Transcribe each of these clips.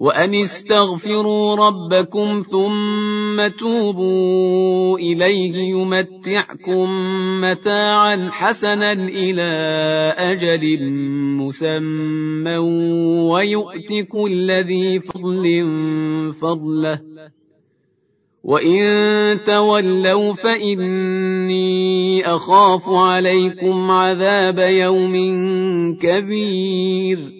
وأن استغفروا ربكم ثم توبوا إليه يمتعكم متاعا حسنا إلى أجل مسمى ويؤت كل ذي فضل فضله وإن تولوا فإني أخاف عليكم عذاب يوم كبير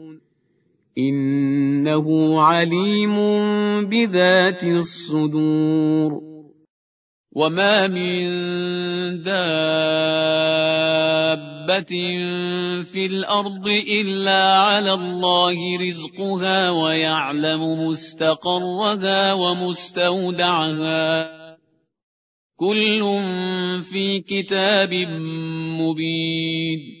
إنه عليم بذات الصدور. وما من دابة في الأرض إلا على الله رزقها ويعلم مستقرها ومستودعها. كل في كتاب مبين.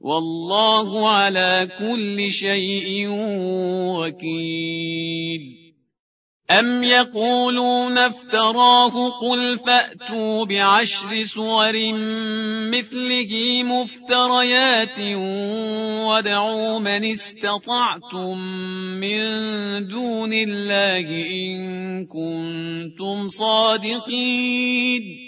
والله على كل شيء وكيل. أم يقولون افتراه قل فأتوا بعشر سور مثله مفتريات وادعوا من استطعتم من دون الله إن كنتم صادقين.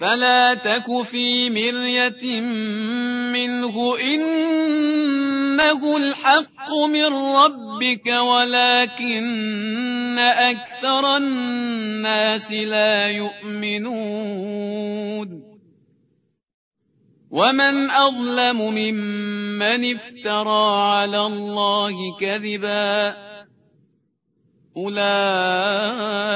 فلا تك في مرية منه إنه الحق من ربك ولكن أكثر الناس لا يؤمنون. ومن أظلم ممن افترى على الله كذباً أولئك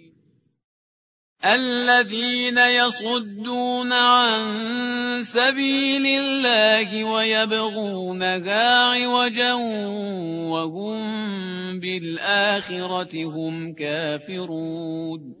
الذين يصدون عن سبيل الله ويبغونها عوجا وهم بالآخرة هم كافرون.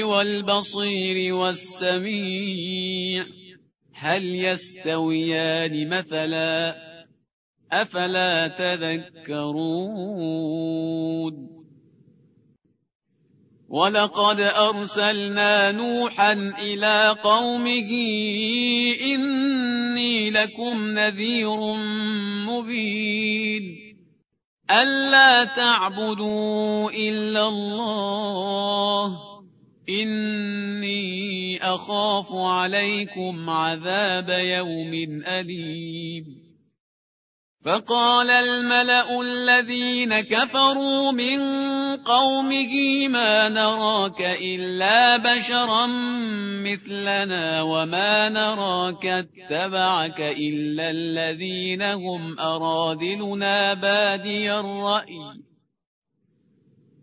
والبصير والسميع هل يستويان مثلا أفلا تذكرون ولقد أرسلنا نوحا إلى قومه إني لكم نذير مبين ألا تعبدوا إلا الله إني أخاف عليكم عذاب يوم أليم فقال الملأ الذين كفروا من قومه ما نراك إلا بشرا مثلنا وما نراك اتبعك إلا الذين هم أرادلنا بادي الرأي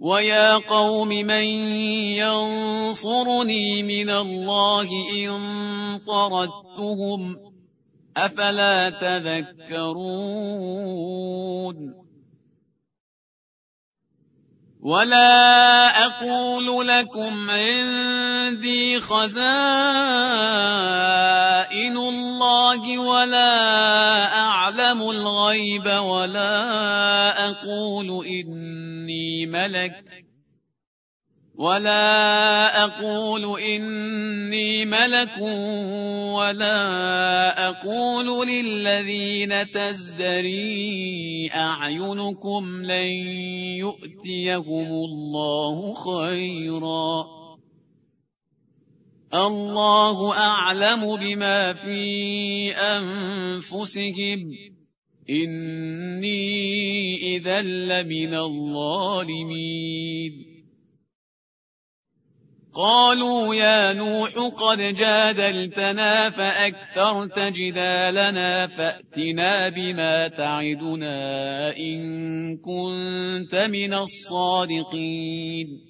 ويا قوم من ينصرني من الله إن طردتهم أفلا تذكرون ولا أقول لكم عندي خزائن الله ولا أعلم الغيب ولا أقول إني ملك. ولا أقول إني ملك ولا أقول للذين تزدري أعينكم لن يؤتيهم الله خيرا. الله أعلم بما في أنفسهم. إني إذا لمن الظالمين. قالوا يا نوح قد جادلتنا فأكثرت جدالنا فأتنا بما تعدنا إن كنت من الصادقين.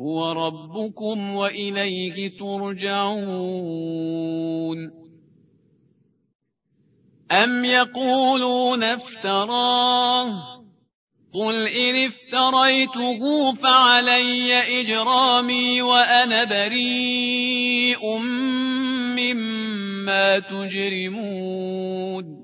هو ربكم وإليه ترجعون. أم يقولون افتراه؟ قل إن افتريته فعلي إجرامي وأنا بريء مما تجرمون.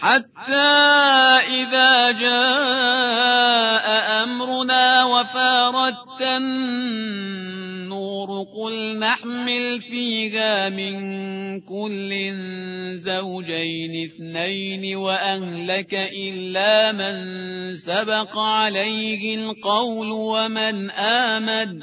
حتى إذا جاء أمرنا وفاردت النور قل نحمل فيها من كل زوجين اثنين وأهلك إلا من سبق عليه القول ومن آمن.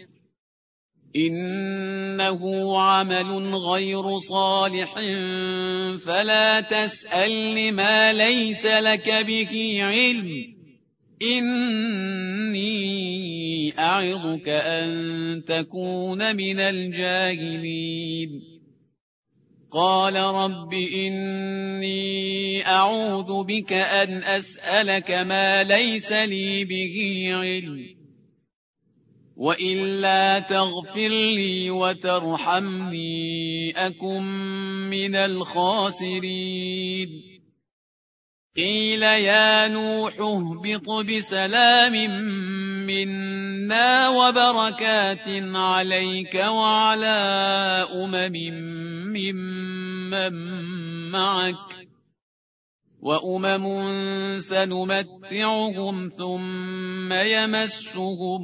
إنه عمل غير صالح فلا تسأل ما ليس لك به علم. إني أعظك أن تكون من الجاهلين. قال رب إني أعوذ بك أن أسألك ما ليس لي به علم. وإلا تغفر لي وترحمني أكن من الخاسرين قيل يا نوح اهبط بسلام منا وبركات عليك وعلى أمم ممن معك وأمم سنمتعهم ثم يمسهم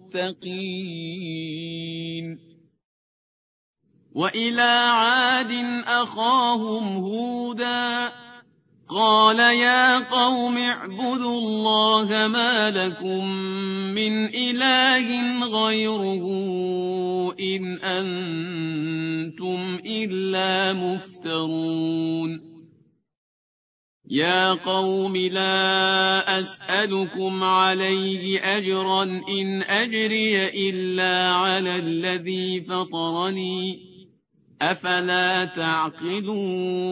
وإلى عاد أخاهم هودا قال يا قوم اعبدوا الله ما لكم من إله غيره إن أنتم إلا مفترون. يا قوم لا أسألكم عليه أجرا إن أجري إلا على الذي فطرني. أفلا تعقلون؟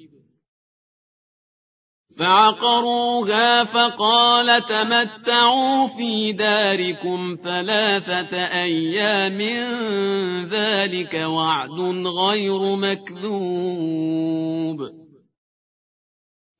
فعقروها فقال تمتعوا في داركم ثلاثة أيام ذلك وعد غير مكذوب.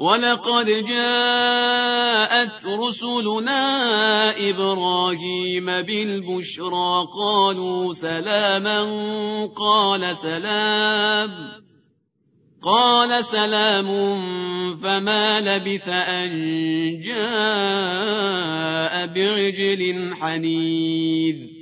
ولقد جاءت رسلنا إبراهيم بالبشرى قالوا سلاما قال سلام قال سلام فما لبث أن جاء بعجل حنيذ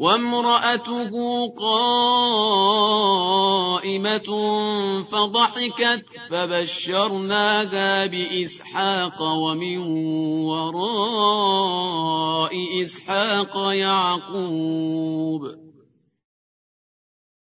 وامرأته قائمة فضحكت فبشرناها بإسحاق ومن وراء إسحاق يعقوب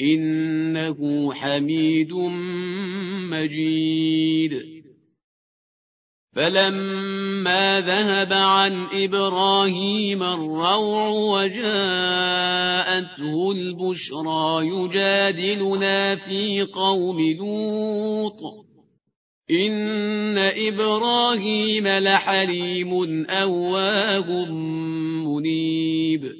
إنه حميد مجيد. فلما ذهب عن إبراهيم الروع وجاءته البشرى يجادلنا في قوم لوط. إن إبراهيم لحليم أواه منيب.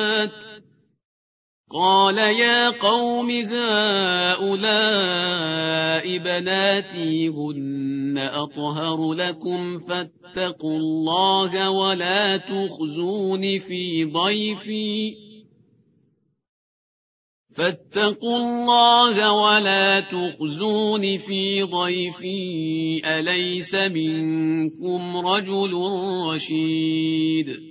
قال يا قوم هؤلاء بناتي هن أطهر لكم فاتقوا الله ولا تخزون في ضيفي. فاتقوا الله ولا تخزون في ضيفي. أليس منكم رجل رشيد؟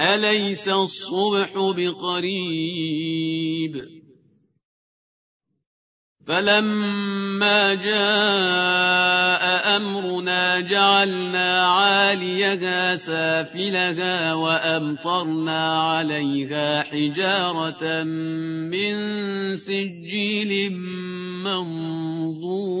أليس الصبح بقريب؟ فلما جاء أمرنا جعلنا عاليها سافلها وأمطرنا عليها حجارة من سجيل منضود.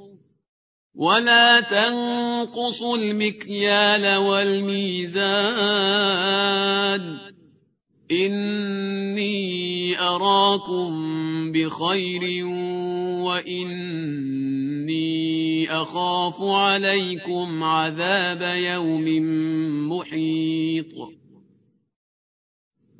ولا تنقصوا المكيال والميزان. إني أراكم بخير وإني أخاف عليكم عذاب يوم محيط.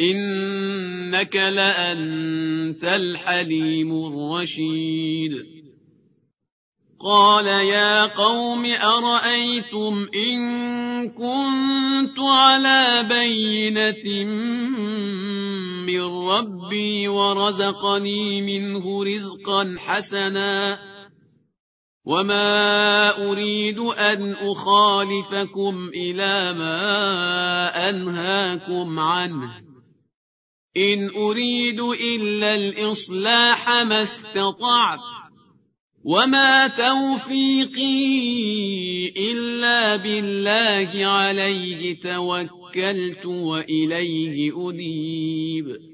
إنك لأنت الحليم الرشيد قال يا قوم أرأيتم إن كنت على بينة من ربي ورزقني منه رزقا حسنا وما أريد أن أخالفكم إلى ما أنهاكم عنه إن أريد إلا الإصلاح ما استطعت وما توفيقي إلا بالله عليه توكلت وإليه أنيب.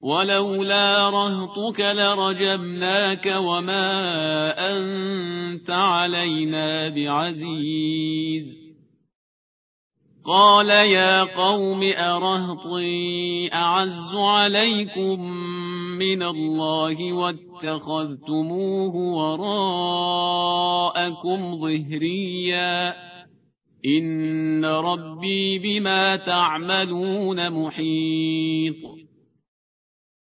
ولولا رهطك لرجمناك وما أنت علينا بعزيز قال يا قوم أرهطي أعز عليكم من الله واتخذتموه وراءكم ظهريا إن ربي بما تعملون محيط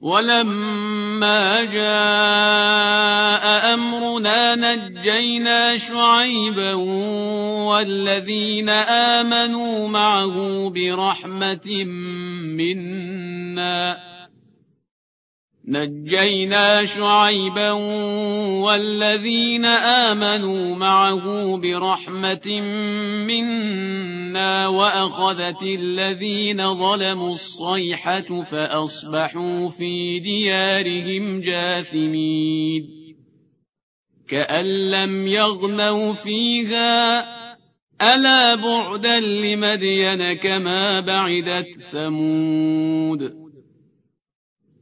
ولما جاء أمرنا نجينا شعيبا والذين آمنوا معه برحمة منا. نجينا شعيبا والذين آمنوا معه برحمة منا. وأخذت الذين ظلموا الصيحة فأصبحوا في ديارهم جاثمين. كأن لم يغنوا فيها ألا بعدا لمدين كما بعدت ثمود.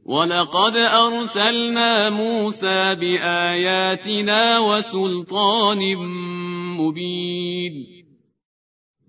ولقد أرسلنا موسى بآياتنا وسلطان مبين.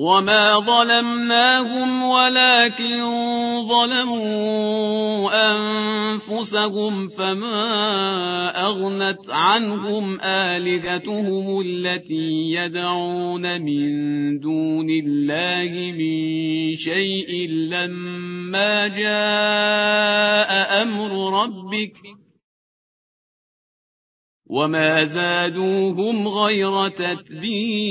وما ظلمناهم ولكن ظلموا انفسهم فما اغنت عنهم الهتهم التي يدعون من دون الله من شيء لما جاء أمر ربك وما زادوهم غير تتبيب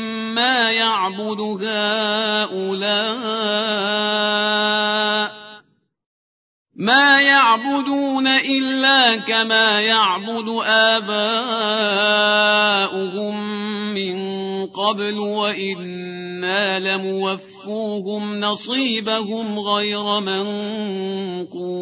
يعبد هؤلاء ما يعبدون إلا كما يعبد آباؤهم من قبل وإنا لموفوهم نصيبهم غير منقوص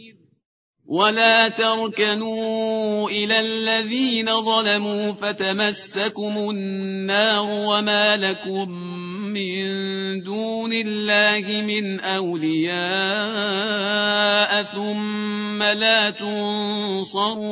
ولا تركنوا إلى الذين ظلموا فتمسكم النار وما لكم من دون الله من أولياء ثم لا تنصرون